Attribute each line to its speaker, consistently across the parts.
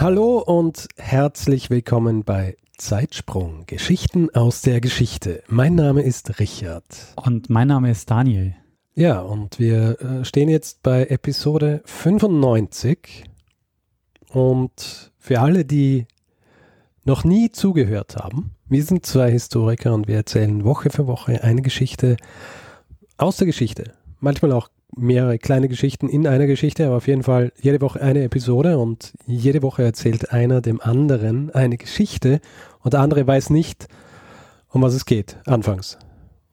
Speaker 1: Hallo und herzlich willkommen bei Zeitsprung, Geschichten aus der Geschichte. Mein Name ist Richard.
Speaker 2: Und mein Name ist Daniel.
Speaker 1: Ja, und wir äh, stehen jetzt bei Episode 95. Und für alle, die noch nie zugehört haben, wir sind zwei Historiker und wir erzählen Woche für Woche eine Geschichte aus der Geschichte. Manchmal auch mehrere kleine Geschichten in einer Geschichte, aber auf jeden Fall jede Woche eine Episode und jede Woche erzählt einer dem anderen eine Geschichte und der andere weiß nicht, um was es geht, anfangs.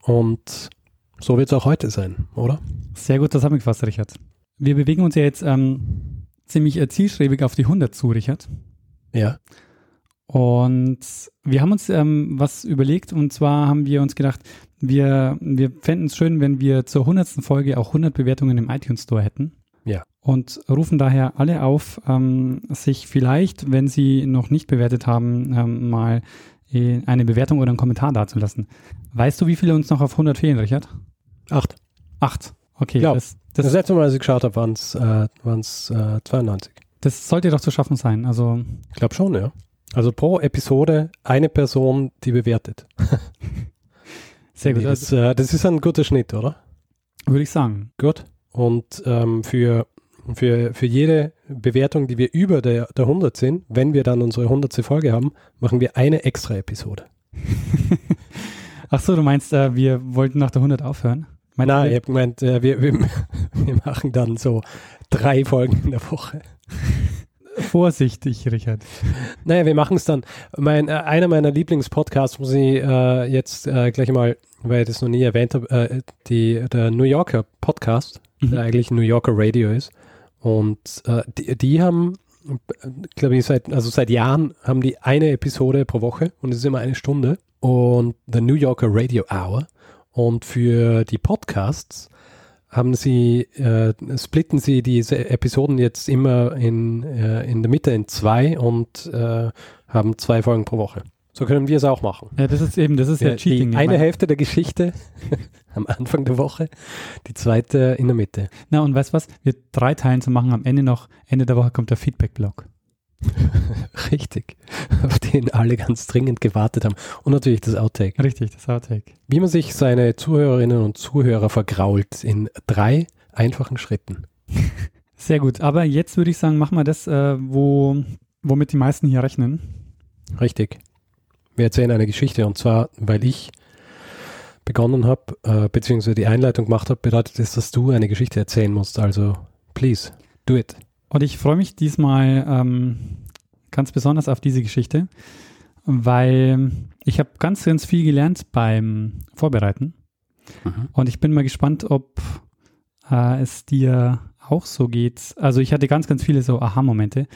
Speaker 1: Und so wird es auch heute sein, oder?
Speaker 2: Sehr gut zusammengefasst, Richard. Wir bewegen uns ja jetzt ähm, ziemlich äh, zielstrebig auf die 100 zu, Richard.
Speaker 1: Ja.
Speaker 2: Und wir haben uns ähm, was überlegt und zwar haben wir uns gedacht, wir, wir fänden es schön, wenn wir zur 100. Folge auch 100 Bewertungen im iTunes Store hätten.
Speaker 1: Ja.
Speaker 2: Und rufen daher alle auf, ähm, sich vielleicht, wenn sie noch nicht bewertet haben, ähm, mal äh, eine Bewertung oder einen Kommentar dazulassen. Weißt du, wie viele uns noch auf 100 fehlen, Richard?
Speaker 1: Acht.
Speaker 2: Acht. Okay.
Speaker 1: Ja,
Speaker 2: das,
Speaker 1: Das,
Speaker 2: das,
Speaker 1: letzte Mal, als ich geschaut habe, waren es äh, waren's, äh, 92.
Speaker 2: das sollte doch zu schaffen sein. Also
Speaker 1: Ich glaube schon, ja. Also pro Episode eine Person, die bewertet.
Speaker 2: sehr gut.
Speaker 1: Das, äh, das ist ein guter Schnitt, oder?
Speaker 2: würde ich sagen.
Speaker 1: Gut. Und ähm, für, für, für jede Bewertung, die wir über der, der 100 sind, wenn wir dann unsere 100. Folge haben, machen wir eine extra Episode.
Speaker 2: Ach so, du meinst, äh, wir wollten nach der 100 aufhören? Meinst
Speaker 1: Nein, ich habe gemeint, äh, wir, wir, wir machen dann so drei Folgen in der Woche.
Speaker 2: Vorsichtig, Richard.
Speaker 1: Naja, wir machen es dann. Mein, äh, einer meiner Lieblingspodcasts, muss ich äh, jetzt äh, gleich mal, weil ich das noch nie erwähnt habe, äh, die, der New Yorker Podcast,
Speaker 2: Mhm.
Speaker 1: der eigentlich New Yorker Radio ist. Und äh, die, die haben, glaube ich, seit, also seit Jahren haben die eine Episode pro Woche und es ist immer eine Stunde. Und der New Yorker Radio Hour. Und für die Podcasts haben sie, äh, splitten sie diese Episoden jetzt immer in, äh, in der Mitte in zwei und äh, haben zwei Folgen pro Woche. So können wir es auch machen.
Speaker 2: Ja, das ist eben, das ist ja,
Speaker 1: Ja,
Speaker 2: Cheating.
Speaker 1: die eine
Speaker 2: mein-
Speaker 1: Hälfte der Geschichte am Anfang der Woche, die zweite in der Mitte.
Speaker 2: Na, und weißt was? Wir drei Teilen zu machen, am Ende noch, Ende der Woche kommt der Feedback-Blog.
Speaker 1: Richtig. Auf den alle ganz dringend gewartet haben. Und natürlich das Outtake.
Speaker 2: Richtig, das Outtake.
Speaker 1: Wie man sich seine Zuhörerinnen und Zuhörer vergrault in drei einfachen Schritten.
Speaker 2: Sehr gut. Aber jetzt würde ich sagen, machen wir das, äh, wo, womit die meisten hier rechnen.
Speaker 1: Richtig. Wir erzählen eine Geschichte und zwar, weil ich begonnen habe, äh, beziehungsweise die Einleitung gemacht habe, bedeutet das, dass du eine Geschichte erzählen musst. Also, please, do it.
Speaker 2: Und ich freue mich diesmal ähm, ganz besonders auf diese Geschichte, weil ich habe ganz, ganz viel gelernt beim Vorbereiten. Und ich bin mal gespannt, ob äh, es dir auch so geht. Also ich hatte ganz, ganz viele so Aha-Momente,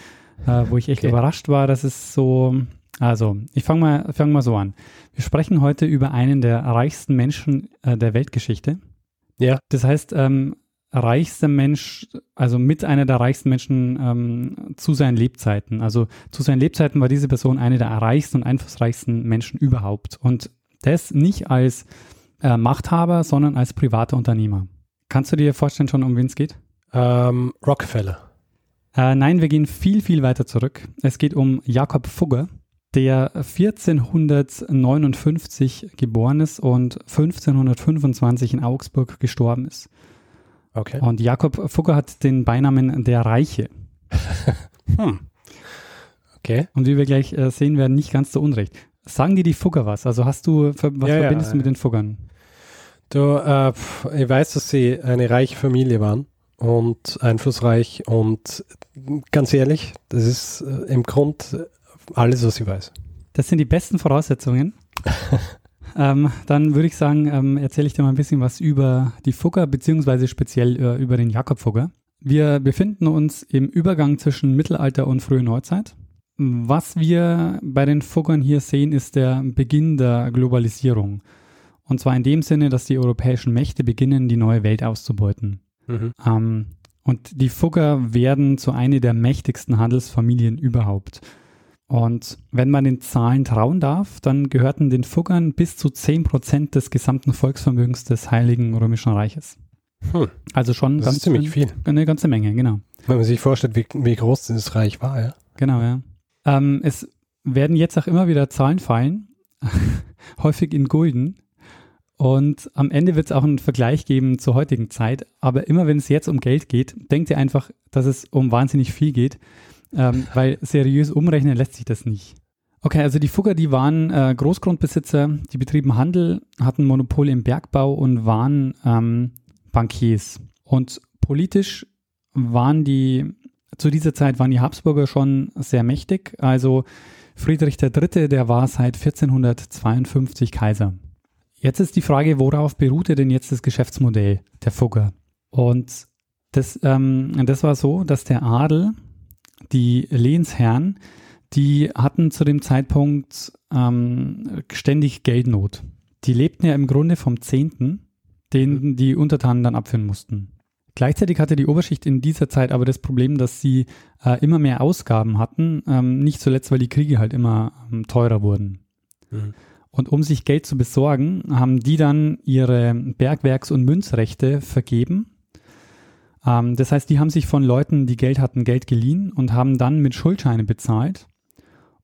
Speaker 2: äh, wo ich echt
Speaker 1: Okay.
Speaker 2: überrascht war, dass es so, also ich fange mal, fang mal so an. Wir sprechen heute über einen der reichsten Menschen äh, der Weltgeschichte.
Speaker 1: Ja.
Speaker 2: Das heißt, ähm, reichster Mensch, also mit einer der reichsten Menschen ähm, zu seinen Lebzeiten. Also zu seinen Lebzeiten war diese Person eine der reichsten und einflussreichsten Menschen überhaupt. Und das nicht als äh, Machthaber, sondern als privater Unternehmer. Kannst du dir vorstellen schon, um wen es geht?
Speaker 1: Ähm, Rockefeller.
Speaker 2: Äh, nein, wir gehen viel, viel weiter zurück. Es geht um Jakob Fugger, der 1459 geboren ist und 1525 in Augsburg gestorben ist.
Speaker 1: Okay.
Speaker 2: Und Jakob Fugger hat den Beinamen der Reiche.
Speaker 1: Hm. Okay.
Speaker 2: Und wie wir gleich äh, sehen werden, nicht ganz so unrecht. Sagen dir die Fugger was? Also hast du, was
Speaker 1: Ja, ja,
Speaker 2: verbindest du mit
Speaker 1: ja.
Speaker 2: den Fuggern?
Speaker 1: Du, äh, ich weiß, dass sie eine reiche Familie waren und einflussreich und ganz ehrlich, das ist äh, im Grund alles, was ich weiß.
Speaker 2: Das sind die besten Voraussetzungen. ähm, dann würde ich sagen, ähm, erzähle ich dir mal ein bisschen was über die Fugger, beziehungsweise speziell äh, über den Jakob Fugger. Wir befinden uns im Übergang zwischen Mittelalter und frühe Neuzeit. was wir bei den Fuggern hier sehen, ist der Beginn der Globalisierung. Und zwar in dem Sinne, dass die europäischen Mächte beginnen, die neue Welt auszubeuten. Mhm. Ähm, und die Fugger werden zu einer der mächtigsten Handelsfamilien überhaupt. Und wenn man den Zahlen trauen darf, dann gehörten den Fuggern bis zu 10 Prozent des gesamten Volksvermögens des Heiligen Römischen Reiches. Hm. Also schon
Speaker 1: das ganz ist ziemlich viel.
Speaker 2: Eine ganze Menge, genau.
Speaker 1: Wenn man sich vorstellt, wie, wie groß dieses Reich war, ja.
Speaker 2: Genau, ja. Ähm, es werden jetzt auch immer wieder Zahlen fallen, häufig in Gulden. Und am Ende wird es auch einen Vergleich geben zur heutigen Zeit. Aber immer wenn es jetzt um Geld geht, denkt ihr einfach, dass es um wahnsinnig viel geht, ähm, weil seriös umrechnen lässt sich das nicht. Okay, also die Fugger, die waren äh, Großgrundbesitzer, die betrieben Handel, hatten Monopol im Bergbau und waren ähm, Bankiers. Und politisch waren die, zu dieser Zeit waren die Habsburger schon sehr mächtig. Also Friedrich III., der war seit 1452 Kaiser. Jetzt ist die Frage, worauf beruhte denn jetzt das Geschäftsmodell der Fugger? Und das, ähm, das war so, dass der Adel, die Lehnsherren, die hatten zu dem Zeitpunkt ähm, ständig Geldnot. Die lebten ja im Grunde vom Zehnten, den mhm. die Untertanen dann abführen mussten. Gleichzeitig hatte die Oberschicht in dieser Zeit aber das Problem, dass sie äh, immer mehr Ausgaben hatten, ähm, nicht zuletzt, weil die Kriege halt immer ähm, teurer wurden. Mhm. Und um sich Geld zu besorgen, haben die dann ihre Bergwerks- und Münzrechte vergeben. Ähm, das heißt, die haben sich von Leuten, die Geld hatten, Geld geliehen und haben dann mit Schuldscheine bezahlt.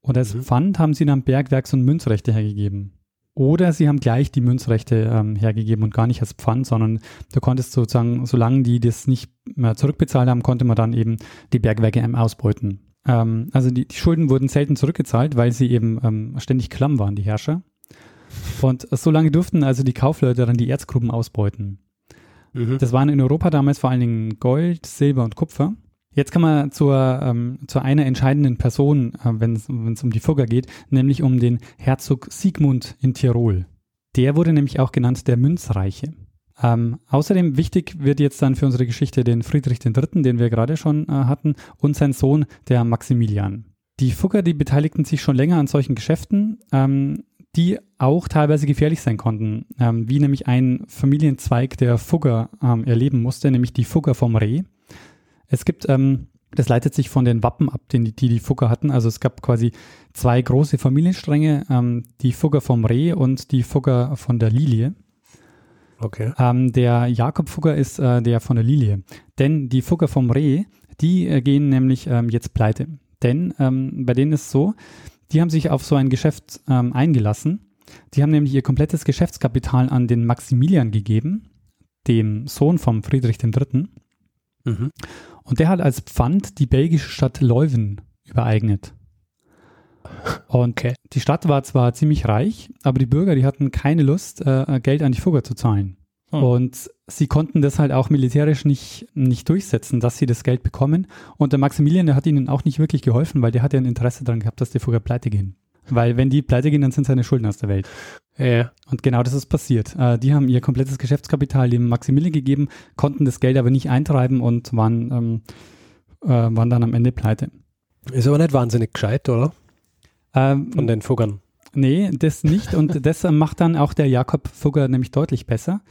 Speaker 2: Und als mhm. Pfand haben sie dann Bergwerks- und Münzrechte hergegeben. Oder sie haben gleich die Münzrechte ähm, hergegeben und gar nicht als Pfand, sondern du konntest sozusagen, solange die das nicht mehr zurückbezahlt haben, konnte man dann eben die Bergwerke einem ausbeuten. Ähm, also die, die, Schulden wurden selten zurückgezahlt, weil sie eben ähm, ständig klamm waren, die Herrscher. Und so lange durften also die Kaufleute dann die Erzgruben ausbeuten. Mhm. Das waren in Europa damals vor allen Dingen Gold, Silber und Kupfer. Jetzt kann man zur, ähm, zu einer entscheidenden Person, äh, wenn es um die Fugger geht, nämlich um den Herzog Siegmund in Tirol. Der wurde nämlich auch genannt der Münzreiche. Ähm, außerdem wichtig wird jetzt dann für unsere Geschichte den Friedrich III., den wir gerade schon äh, hatten, und sein Sohn, der Maximilian. Die Fugger, die beteiligten sich schon länger an solchen Geschäften. Ähm, die auch teilweise gefährlich sein konnten, ähm, wie nämlich ein Familienzweig der Fugger ähm, erleben musste, nämlich die Fugger vom Reh. Es gibt, ähm, das leitet sich von den Wappen ab, die die, die Fugger hatten. Also es gab quasi zwei große Familienstränge, ähm, die Fugger vom Reh und die Fugger von der Lilie.
Speaker 1: Okay.
Speaker 2: Ähm, der Jakob Fugger ist äh, der von der Lilie. Denn die Fugger vom Reh, die äh, gehen nämlich ähm, jetzt pleite. Denn bei denen ist es so, die haben sich auf so ein Geschäft ähm, eingelassen. Die haben nämlich ihr komplettes Geschäftskapital an den Maximilian gegeben, dem Sohn vom Friedrich III. Mhm. Und der hat als Pfand die belgische Stadt Leuven übereignet. Und okay. die Stadt war zwar ziemlich reich, aber die Bürger, die hatten keine Lust, äh, Geld an die Fugger zu zahlen. Hm. Und sie konnten das halt auch militärisch nicht, nicht durchsetzen, dass sie das Geld bekommen. Und der Maximilian, der hat ihnen auch nicht wirklich geholfen, weil der hat ja ein Interesse daran gehabt, dass die Fugger pleite gehen. Weil wenn die pleite gehen, dann sind seine Schulden aus der Welt.
Speaker 1: Ja.
Speaker 2: Und genau das ist passiert. Äh, die haben ihr komplettes Geschäftskapital dem Maximilian gegeben, konnten das Geld aber nicht eintreiben und waren, ähm, äh, waren dann am Ende pleite.
Speaker 1: Ist aber nicht wahnsinnig gescheit, oder? Ähm, Von den Fuggern.
Speaker 2: Nee, das nicht. Und das macht dann auch der Jakob Fugger nämlich deutlich besser.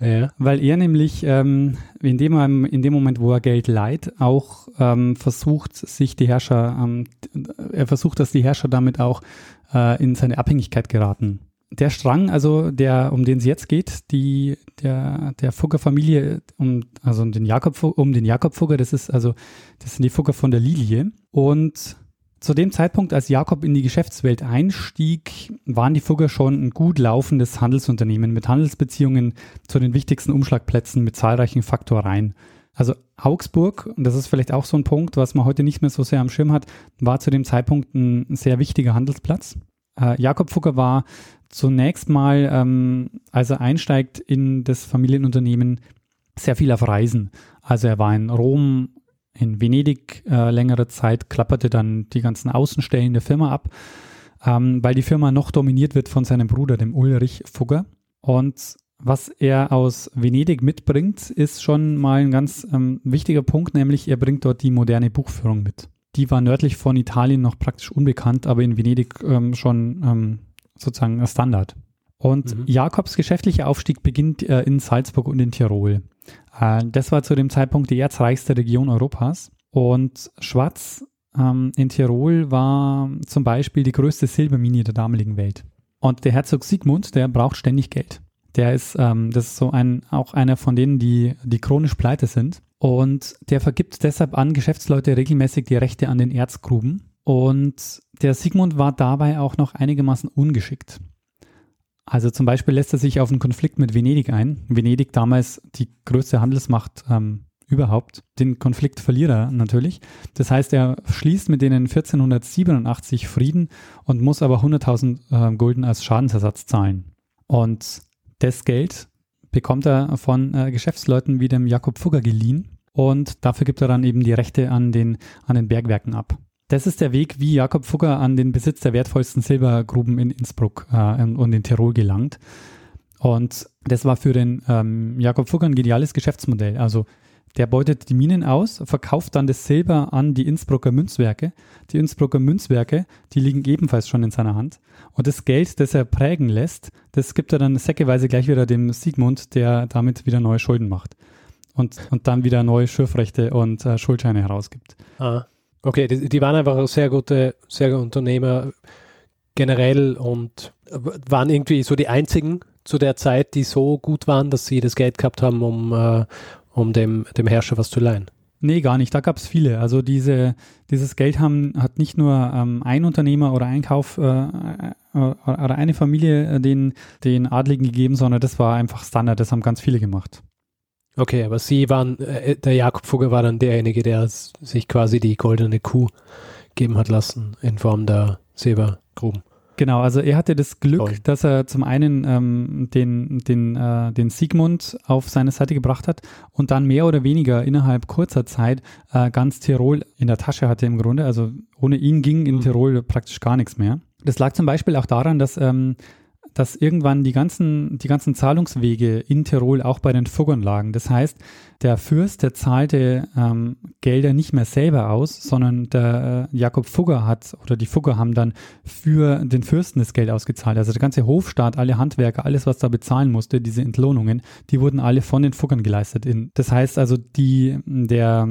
Speaker 1: Ja.
Speaker 2: Weil er nämlich ähm, in, dem, in dem Moment, wo er Geld leiht, auch ähm, versucht, sich die Herrscher, ähm, er versucht, dass die Herrscher damit auch äh, in seine Abhängigkeit geraten. Der Strang, also der, um den es jetzt geht, die, der, der Fugger-Familie, um, also um den Jakob, um den Jakob Fugger, das ist also, das sind die Fugger von der Lilie. Und zu dem Zeitpunkt, als Jakob in die Geschäftswelt einstieg, waren die Fugger schon ein gut laufendes Handelsunternehmen mit Handelsbeziehungen zu den wichtigsten Umschlagplätzen mit zahlreichen Faktoreien. Also Augsburg, und das ist vielleicht auch so ein Punkt, was man heute nicht mehr so sehr am Schirm hat, war zu dem Zeitpunkt ein sehr wichtiger Handelsplatz. Äh, Jakob Fugger war zunächst mal, ähm, als er einsteigt in das Familienunternehmen, sehr viel auf Reisen. Also er war in Rom, in Venedig äh, längere Zeit, klapperte dann die ganzen Außenstellen der Firma ab, ähm, weil die Firma noch dominiert wird von seinem Bruder, dem Ulrich Fugger. Und was er aus Venedig mitbringt, ist schon mal ein ganz ähm, wichtiger Punkt, nämlich er bringt dort die moderne Buchführung mit. die war nördlich von Italien noch praktisch unbekannt, aber in Venedig ähm, schon ähm, sozusagen Standard. Und mhm. Jakobs geschäftlicher Aufstieg beginnt äh, in Salzburg und in Tirol. Äh, das war zu dem Zeitpunkt die erzreichste Region Europas. Und Schwarz ähm, in Tirol war zum Beispiel die größte Silbermine der damaligen Welt. Und der Herzog Sigmund, der braucht ständig Geld. Der ist, ähm, das ist so ein, auch einer von denen, die, die chronisch pleite sind. Und der vergibt deshalb an Geschäftsleute regelmäßig die Rechte an den Erzgruben. Und der Sigmund war dabei auch noch einigermaßen ungeschickt. Also zum Beispiel lässt er sich auf einen Konflikt mit Venedig ein. Venedig damals die größte Handelsmacht ähm, überhaupt. Den Konflikt verliert er natürlich. Das heißt, er schließt mit denen 1487 Frieden und muss aber 100.000 äh, Gulden als Schadensersatz zahlen. Und das Geld bekommt er von äh, Geschäftsleuten wie dem Jakob Fugger geliehen und dafür gibt er dann eben die Rechte an den, an den Bergwerken ab. Das ist der Weg, wie Jakob Fugger an den Besitz der wertvollsten Silbergruben in Innsbruck äh, und in Tirol gelangt. Und das war für den ähm, Jakob Fugger ein geniales Geschäftsmodell. Also der beutet die Minen aus, verkauft dann das Silber an die Innsbrucker Münzwerke. Die Innsbrucker Münzwerke, die liegen ebenfalls schon in seiner Hand. Und das Geld, das er prägen lässt, das gibt er dann säckeweise gleich wieder dem Sigmund, der damit wieder neue Schulden macht. Und, und dann wieder neue Schürfrechte und äh, Schuldscheine herausgibt.
Speaker 1: Ah. Okay, die, die waren einfach sehr gute, sehr gute Unternehmer generell und waren irgendwie so die einzigen zu der Zeit, die so gut waren, dass sie das Geld gehabt haben, um, äh, um dem, dem Herrscher was zu leihen.
Speaker 2: Nee, gar nicht. Da gab es viele. Also diese, dieses Geld haben, hat nicht nur ähm, ein Unternehmer oder ein Kauf äh, äh, oder eine Familie den, den Adligen gegeben, sondern das war einfach Standard. Das haben ganz viele gemacht.
Speaker 1: Okay, aber Sie waren, äh, der Jakob Fugger war dann derjenige, der sich quasi die goldene Kuh geben hat lassen in Form der Silbergruben.
Speaker 2: Genau, also er hatte das Glück, Toll. dass er zum einen ähm, den, den, äh, den Sigmund auf seine Seite gebracht hat und dann mehr oder weniger innerhalb kurzer Zeit äh, ganz Tirol in der Tasche hatte im Grunde. Also ohne ihn ging in mhm. Tirol praktisch gar nichts mehr. Das lag zum Beispiel auch daran, dass ähm, dass irgendwann die ganzen, die ganzen Zahlungswege in Tirol auch bei den Fuggern lagen. Das heißt, der Fürst, der zahlte ähm, Gelder nicht mehr selber aus, sondern der äh, Jakob Fugger hat oder die Fugger haben dann für den Fürsten das Geld ausgezahlt. Also der ganze Hofstaat, alle Handwerker, alles, was da bezahlen musste, diese Entlohnungen, die wurden alle von den Fuggern geleistet. In, das heißt also, die, der,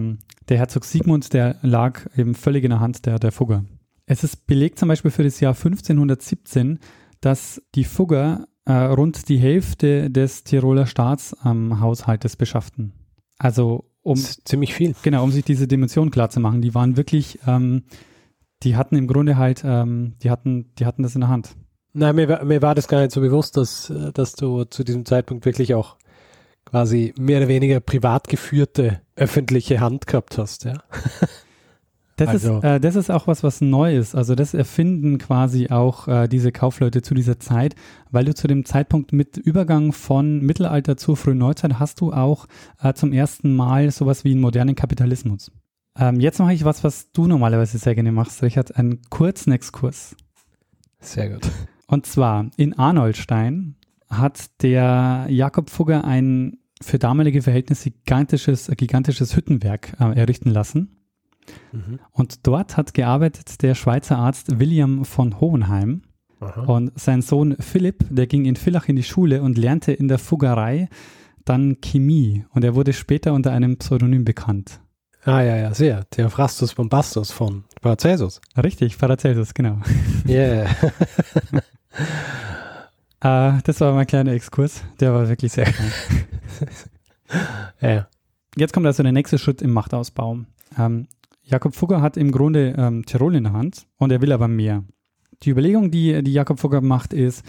Speaker 2: der Herzog Sigmund, der lag eben völlig in der Hand der, der Fugger. Es ist belegt zum Beispiel für das Jahr 1517, dass die Fugger äh, rund die Hälfte des Tiroler Staatshaushaltes ähm, beschafften. Also um
Speaker 1: ziemlich viel.
Speaker 2: Genau, um sich diese Dimension klar zu machen. Die waren wirklich, ähm, die hatten im Grunde halt, ähm, die hatten, die hatten das in der Hand.
Speaker 1: Nein, mir, mir war das gar nicht so bewusst, dass, dass du zu diesem Zeitpunkt wirklich auch quasi mehr oder weniger privat geführte öffentliche Hand gehabt hast, ja.
Speaker 2: Das, also. ist, äh, das ist auch was, was neu ist. Also das erfinden quasi auch äh, diese Kaufleute zu dieser Zeit, weil du zu dem Zeitpunkt mit Übergang von Mittelalter zur frühen Neuzeit hast du auch äh, zum ersten Mal sowas wie einen modernen Kapitalismus. Ähm, jetzt mache ich was, was du normalerweise sehr gerne machst, Richard, einen kurzen Exkurs.
Speaker 1: Sehr gut.
Speaker 2: Und zwar in Arnoldstein hat der Jakob Fugger ein für damalige Verhältnisse gigantisches, gigantisches Hüttenwerk äh, errichten lassen Mhm. Und dort hat gearbeitet der Schweizer Arzt William von Hohenheim. Aha. Und sein Sohn Philipp, der ging in Villach in die Schule und lernte in der Fuggerei dann Chemie. Und er wurde später unter einem Pseudonym bekannt.
Speaker 1: Ah, ja, ja, sehr. Theophrastus Bombastus von Paracelsus.
Speaker 2: Richtig, Paracelsus, genau.
Speaker 1: Yeah.
Speaker 2: uh, das war mein kleiner Exkurs. Der war wirklich sehr klein. ja. Jetzt kommt also der nächste Schritt im Machtausbau. Ähm, Jakob Fugger hat im Grunde ähm, Tirol in der Hand und er will aber mehr. Die Überlegung, die, die Jakob Fugger macht, ist,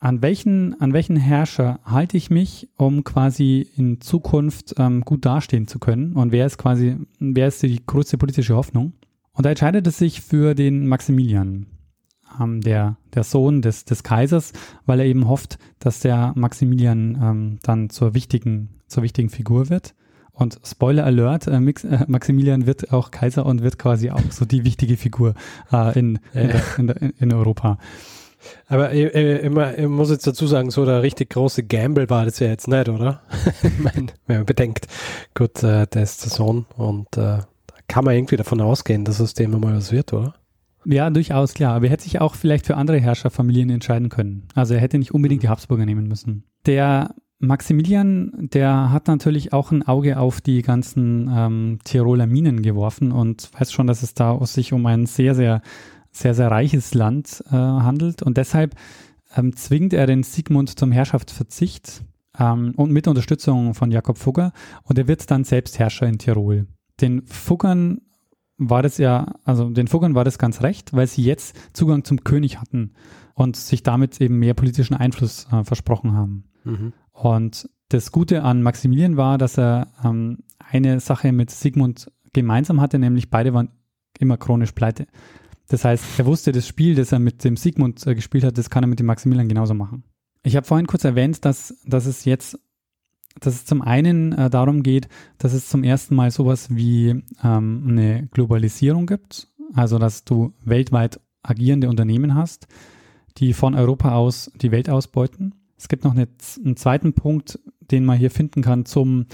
Speaker 2: an welchen, an welchen Herrscher halte ich mich, um quasi in Zukunft ähm, gut dastehen zu können? Und wer ist quasi, wer ist die größte politische Hoffnung? Und da entscheidet es sich für den Maximilian, ähm, der, der Sohn des, des Kaisers, weil er eben hofft, dass der Maximilian ähm, dann zur wichtigen, zur wichtigen Figur wird. Und Spoiler Alert, äh, Mix, äh, Maximilian wird auch Kaiser und wird quasi auch so die wichtige Figur äh, in, in, in, in, Europa.
Speaker 1: Aber äh, äh, immer, ich muss jetzt dazu sagen, so der richtig große Gamble war das ja jetzt nicht, oder? ich meine, wenn man bedenkt, gut, äh, der ist Sohn und äh, kann man irgendwie davon ausgehen, dass aus dem mal was wird, oder?
Speaker 2: Ja, durchaus, klar. Aber er hätte sich auch vielleicht für andere Herrscherfamilien entscheiden können. Also er hätte nicht unbedingt die Habsburger nehmen müssen. Der Maximilian, der hat natürlich auch ein Auge auf die ganzen ähm, Tiroler Minen geworfen und weiß schon, dass es da sich um ein sehr, sehr, sehr, sehr reiches Land äh, handelt. Und deshalb ähm, zwingt er den Sigmund zum Herrschaftsverzicht ähm, und mit Unterstützung von Jakob Fugger. Und er wird dann selbst Herrscher in Tirol. Den Fuggern war das ja, also den Fuggern war das ganz recht, weil sie jetzt Zugang zum König hatten und sich damit eben mehr politischen Einfluss äh, versprochen haben. Mhm. Und das Gute an Maximilian war, dass er ähm, eine Sache mit Sigmund gemeinsam hatte, nämlich beide waren immer chronisch pleite. Das heißt, er wusste, das Spiel, das er mit dem Sigmund äh, gespielt hat, das kann er mit dem Maximilian genauso machen. Ich habe vorhin kurz erwähnt, dass, dass es jetzt, dass es zum einen äh, darum geht, dass es zum ersten Mal sowas wie ähm, eine Globalisierung gibt, also dass du weltweit agierende Unternehmen hast, die von Europa aus die Welt ausbeuten. Es gibt noch eine, einen zweiten Punkt, den man hier finden kann, zum,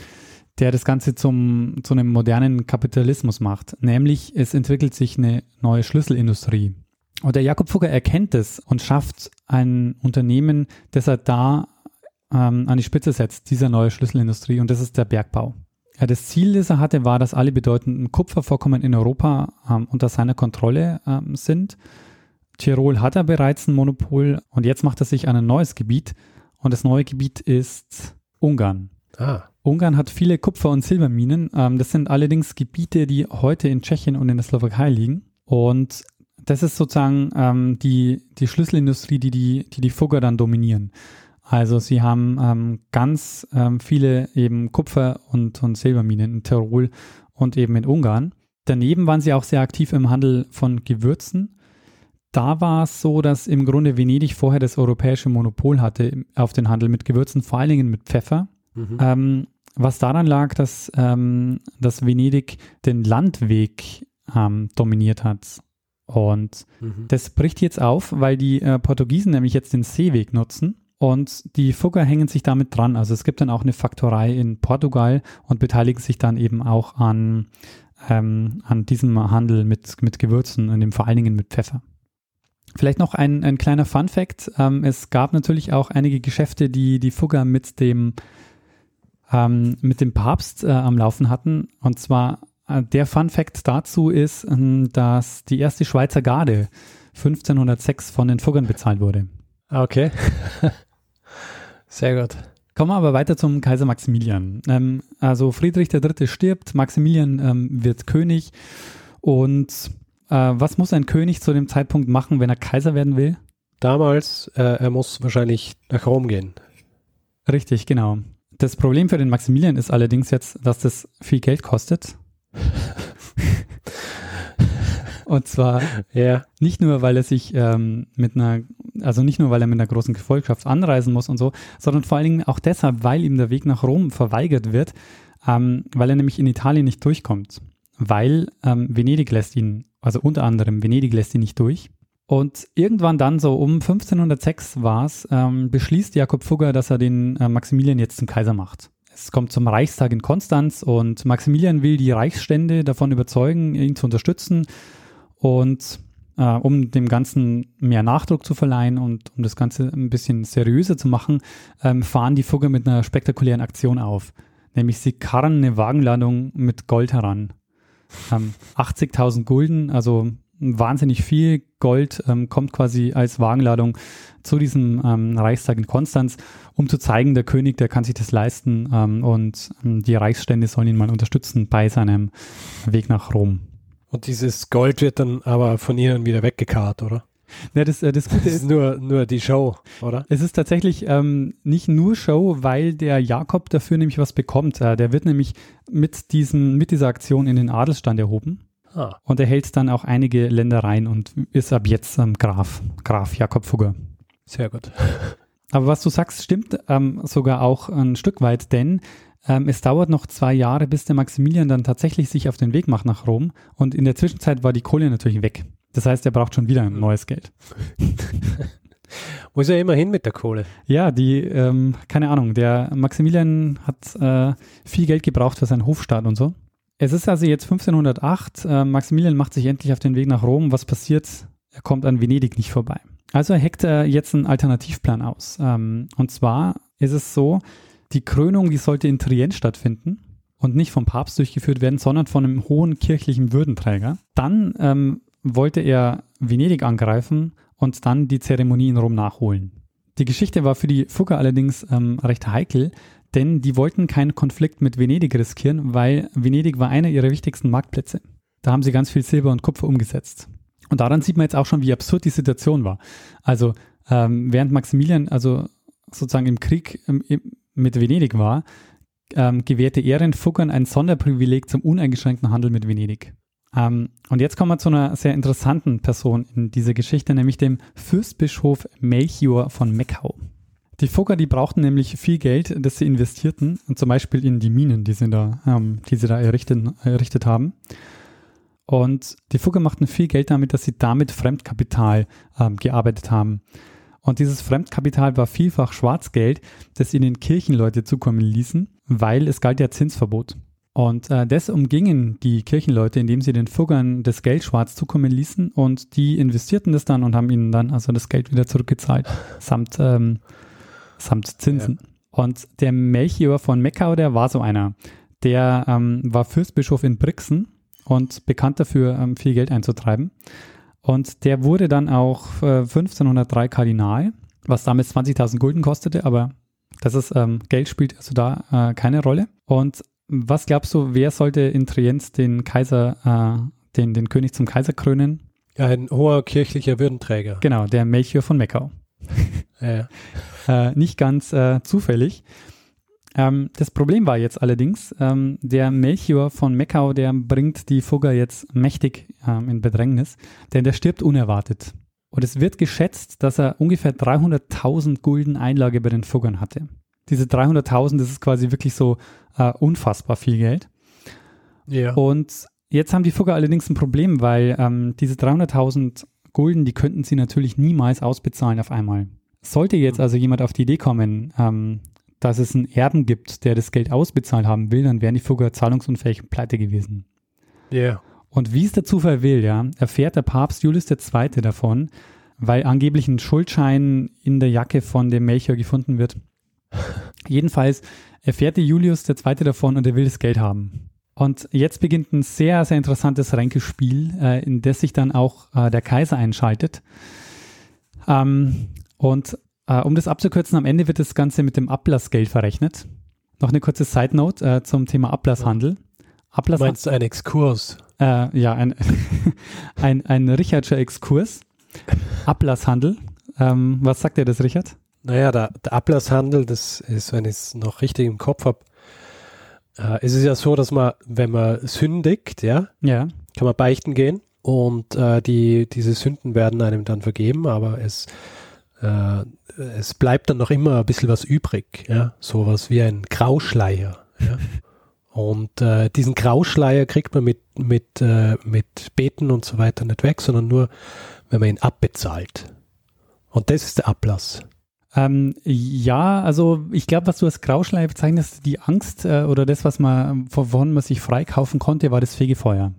Speaker 2: der das Ganze zum, zu einem modernen Kapitalismus macht. Nämlich, es entwickelt sich eine neue Schlüsselindustrie. Und der Jakob Fugger erkennt es und schafft ein Unternehmen, das er da ähm, an die Spitze setzt, dieser neue Schlüsselindustrie, und das ist der Bergbau. Ja, das Ziel, das er hatte, war, dass alle bedeutenden Kupfervorkommen in Europa ähm, unter seiner Kontrolle ähm, sind. Tirol hat er bereits ein Monopol und jetzt macht er sich an ein neues Gebiet, und das neue Gebiet ist Ungarn. Ah. Ungarn hat viele Kupfer- und Silberminen. Ähm, das sind allerdings Gebiete, die heute in Tschechien und in der Slowakei liegen. Und das ist sozusagen ähm, die, die Schlüsselindustrie, die die, die die Fugger dann dominieren. Also sie haben ähm, ganz ähm, viele eben Kupfer- und, und Silberminen in Tirol und eben in Ungarn. Daneben waren sie auch sehr aktiv im Handel von Gewürzen da war es so, dass im Grunde Venedig vorher das europäische Monopol hatte auf den Handel mit Gewürzen, vor allen Dingen mit Pfeffer. Mhm. Ähm, was daran lag, dass, ähm, dass Venedig den Landweg ähm, dominiert hat. Und mhm. das bricht jetzt auf, weil die äh, Portugiesen nämlich jetzt den Seeweg nutzen. Und die Fugger hängen sich damit dran. Also es gibt dann auch eine Faktorei in Portugal und beteiligen sich dann eben auch an, ähm, an diesem Handel mit, mit Gewürzen und vor allen Dingen mit Pfeffer. Vielleicht noch ein, ein kleiner Fun Fact. Ähm, es gab natürlich auch einige Geschäfte, die die Fugger mit dem, ähm, mit dem Papst äh, am Laufen hatten. Und zwar äh, der Fun Fact dazu ist, äh, dass die erste Schweizer Garde 1506 von den Fuggern bezahlt wurde.
Speaker 1: Ah, okay. Sehr gut.
Speaker 2: Kommen wir aber weiter zum Kaiser Maximilian. Ähm, also Friedrich III. stirbt, Maximilian ähm, wird König und äh, was muss ein König zu dem Zeitpunkt machen, wenn er Kaiser werden will?
Speaker 1: Damals, äh, er muss wahrscheinlich nach Rom gehen.
Speaker 2: Richtig, genau. Das Problem für den Maximilian ist allerdings jetzt, dass das viel Geld kostet. Und zwar yeah. nicht nur, weil er sich ähm, mit einer, also nicht nur, weil er mit einer großen Gefolgschaft anreisen muss und so, sondern vor allen Dingen auch deshalb, weil ihm der Weg nach Rom verweigert wird, ähm, weil er nämlich in Italien nicht durchkommt. Weil ähm, Venedig lässt ihn also unter anderem Venedig lässt ihn nicht durch. Und irgendwann dann so um 1506 war es, ähm, beschließt Jakob Fugger, dass er den äh, Maximilian jetzt zum Kaiser macht. Es kommt zum Reichstag in Konstanz und Maximilian will die Reichsstände davon überzeugen, ihn zu unterstützen und äh, um dem Ganzen mehr Nachdruck zu verleihen und um das Ganze ein bisschen seriöser zu machen, ähm, fahren die Fugger mit einer spektakulären Aktion auf. Nämlich sie karren eine Wagenladung mit Gold heran ähm, 80.000 Gulden, also wahnsinnig viel Gold ähm, kommt quasi als Wagenladung zu diesem ähm, Reichstag in Konstanz, um zu zeigen, der König, der kann sich das leisten ähm, und ähm, die Reichsstände sollen ihn mal unterstützen bei seinem Weg nach Rom.
Speaker 1: Und dieses Gold wird dann aber von ihnen wieder weggekarrt, oder?
Speaker 2: Ja, das, äh, das Gute
Speaker 1: ist, ist nur, nur die Show, oder?
Speaker 2: Es ist tatsächlich ähm, nicht nur Show, weil der Jakob dafür nämlich was bekommt. Äh, der wird nämlich mit, diesem, mit dieser Aktion in den Adelsstand erhoben. Ah. Und er hält dann auch einige Ländereien und ist ab jetzt ähm, Graf, Graf Jakob Fugger.
Speaker 1: Sehr gut.
Speaker 2: Aber was du sagst, stimmt ähm, sogar auch ein Stück weit, denn ähm, es dauert noch zwei Jahre, bis der Maximilian dann tatsächlich sich auf den Weg macht nach Rom. Und in der Zwischenzeit war die Kohle natürlich weg. Das heißt, er braucht schon wieder ein neues Geld.
Speaker 1: Muss er immer hin mit der Kohle?
Speaker 2: Ja, die, ähm, keine Ahnung, der Maximilian hat äh, viel Geld gebraucht für seinen Hofstaat und so. Es ist also jetzt 1508. Äh, Maximilian macht sich endlich auf den Weg nach Rom. Was passiert? Er kommt an Venedig nicht vorbei. Also heckt er jetzt einen Alternativplan aus. Ähm, und zwar ist es so, die Krönung, die sollte in Trient stattfinden und nicht vom Papst durchgeführt werden, sondern von einem hohen kirchlichen Würdenträger. Dann ähm, wollte er Venedig angreifen und dann die Zeremonie in Rom nachholen. Die Geschichte war für die Fugger allerdings ähm, recht heikel, denn die wollten keinen Konflikt mit Venedig riskieren, weil Venedig war einer ihrer wichtigsten Marktplätze. Da haben sie ganz viel Silber und Kupfer umgesetzt. Und daran sieht man jetzt auch schon, wie absurd die Situation war. Also ähm, während Maximilian also sozusagen im Krieg ähm, mit Venedig war, ähm, gewährte er den Fuggern ein Sonderprivileg zum uneingeschränkten Handel mit Venedig. Ähm, und jetzt kommen wir zu einer sehr interessanten Person in dieser Geschichte, nämlich dem Fürstbischof Melchior von Meckau. Die Fugger, die brauchten nämlich viel Geld, das sie investierten, zum Beispiel in die Minen, die sie da, ähm, die sie da errichtet, errichtet haben. Und die Fugger machten viel Geld damit, dass sie damit Fremdkapital ähm, gearbeitet haben. Und dieses Fremdkapital war vielfach Schwarzgeld, das ihnen Kirchenleute zukommen ließen, weil es galt ja Zinsverbot. Und äh, das umgingen die Kirchenleute, indem sie den Fuggern das Geld schwarz zukommen ließen und die investierten das dann und haben ihnen dann also das Geld wieder zurückgezahlt, samt, ähm, samt Zinsen. Ja. Und der Melchior von Meckau, der war so einer. Der ähm, war Fürstbischof in Brixen und bekannt dafür, ähm, viel Geld einzutreiben. Und der wurde dann auch äh, 1503 Kardinal, was damals 20.000 Gulden kostete, aber das ist ähm, Geld spielt also da äh, keine Rolle. Und was glaubst du, wer sollte in Trienz den Kaiser, äh, den, den König zum Kaiser krönen?
Speaker 1: Ein hoher kirchlicher Würdenträger.
Speaker 2: Genau, der Melchior von Meckau. ja. äh, nicht ganz äh, zufällig. Ähm, das Problem war jetzt allerdings, ähm, der Melchior von Meckau, der bringt die Fugger jetzt mächtig ähm, in Bedrängnis, denn der stirbt unerwartet. Und es wird geschätzt, dass er ungefähr 300.000 Gulden Einlage bei den Fuggern hatte. Diese 300.000, das ist quasi wirklich so äh, unfassbar viel Geld. Ja. Und jetzt haben die Fugger allerdings ein Problem, weil ähm, diese 300.000 Gulden, die könnten sie natürlich niemals ausbezahlen auf einmal. Sollte jetzt also jemand auf die Idee kommen, ähm, dass es einen Erben gibt, der das Geld ausbezahlt haben will, dann wären die Fugger zahlungsunfähig und pleite gewesen.
Speaker 1: Ja. Yeah.
Speaker 2: Und wie es der Zufall will, ja, erfährt der Papst Julius II. davon, weil angeblich ein Schuldschein in der Jacke von dem Melchior gefunden wird. Jedenfalls erfährt der Julius II. davon und er will das Geld haben. Und jetzt beginnt ein sehr, sehr interessantes Ränkespiel, äh, in das sich dann auch äh, der Kaiser einschaltet. Ähm, und äh, um das abzukürzen, am Ende wird das Ganze mit dem Ablassgeld verrechnet. Noch eine kurze Side Note äh, zum Thema Ablasshandel.
Speaker 1: Ablass du meinst ein Exkurs?
Speaker 2: Äh, ja, ein, ein, ein Richardscher Exkurs. Ablasshandel. Ähm, was sagt dir das, Richard?
Speaker 1: Naja, der, der Ablasshandel, das ist, wenn ich es noch richtig im Kopf habe, äh, es ist ja so, dass man, wenn man sündigt, ja,
Speaker 2: ja.
Speaker 1: kann man beichten gehen und äh, die, diese Sünden werden einem dann vergeben, aber es äh, es bleibt dann noch immer ein bisschen was übrig, ja, sowas wie ein Grauschleier, ja. Und äh, diesen Grauschleier kriegt man mit, mit, äh, mit Beten und so weiter nicht weg, sondern nur, wenn man ihn abbezahlt. Und das ist der Ablass.
Speaker 2: Ähm, ja, also ich glaube, was du als Grauschleier bezeichnest, die Angst äh, oder das, was man, wovon man sich freikaufen konnte, war das Fegefeuer.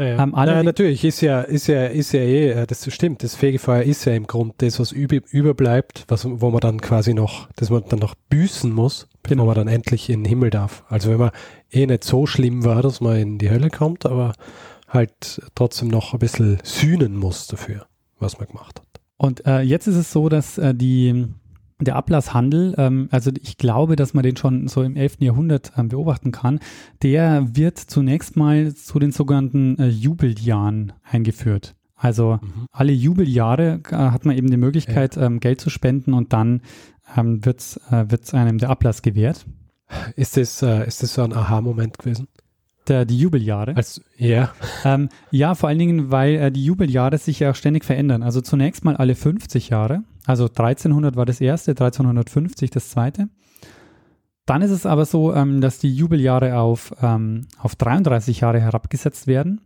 Speaker 1: Ja, ähm, ja natürlich, ist ja, ist ja, ist ja eh, äh, das stimmt, das Fegefeuer ist ja im Grunde das, was über, überbleibt, was, wo man dann quasi noch, das man dann noch büßen muss, bevor genau. man dann endlich in den Himmel darf. Also wenn man eh nicht so schlimm war, dass man in die Hölle kommt, aber halt trotzdem noch ein bisschen sühnen muss dafür, was man gemacht hat.
Speaker 2: Und äh, jetzt ist es so, dass äh, die der Ablasshandel, ähm, also ich glaube, dass man den schon so im 11. Jahrhundert ähm, beobachten kann, der wird zunächst mal zu den sogenannten äh, Jubeljahren eingeführt. Also mhm. alle Jubeljahre äh, hat man eben die Möglichkeit, ja. ähm, Geld zu spenden und dann ähm, wird es äh, einem der Ablass gewährt.
Speaker 1: Ist das, äh, ist das so ein Aha-Moment gewesen?
Speaker 2: Der, die Jubeljahre.
Speaker 1: Als, ja.
Speaker 2: Ähm, ja, vor allen Dingen, weil äh, die Jubeljahre sich ja ständig verändern. Also zunächst mal alle 50 Jahre. Also 1300 war das erste, 1350 das zweite. Dann ist es aber so, ähm, dass die Jubeljahre auf, ähm, auf 33 Jahre herabgesetzt werden.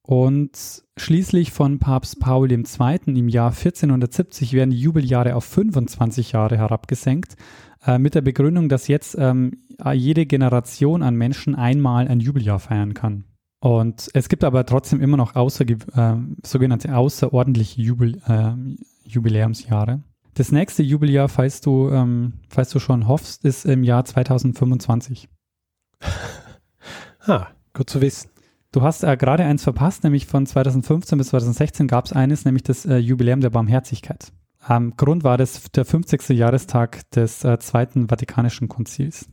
Speaker 2: Und schließlich von Papst Paul II. im Jahr 1470 werden die Jubeljahre auf 25 Jahre herabgesenkt, äh, mit der Begründung, dass jetzt ähm, jede Generation an Menschen einmal ein Jubeljahr feiern kann. Und es gibt aber trotzdem immer noch außer, äh, sogenannte außerordentliche Jubel, äh, Jubiläumsjahre. Das nächste Jubeljahr, falls du, ähm, falls du schon hoffst, ist im Jahr 2025.
Speaker 1: ah, gut zu wissen.
Speaker 2: Du hast äh, gerade eins verpasst, nämlich von 2015 bis 2016 gab es eines, nämlich das äh, Jubiläum der Barmherzigkeit. Ähm, Grund war das der 50. Jahrestag des äh, Zweiten Vatikanischen Konzils.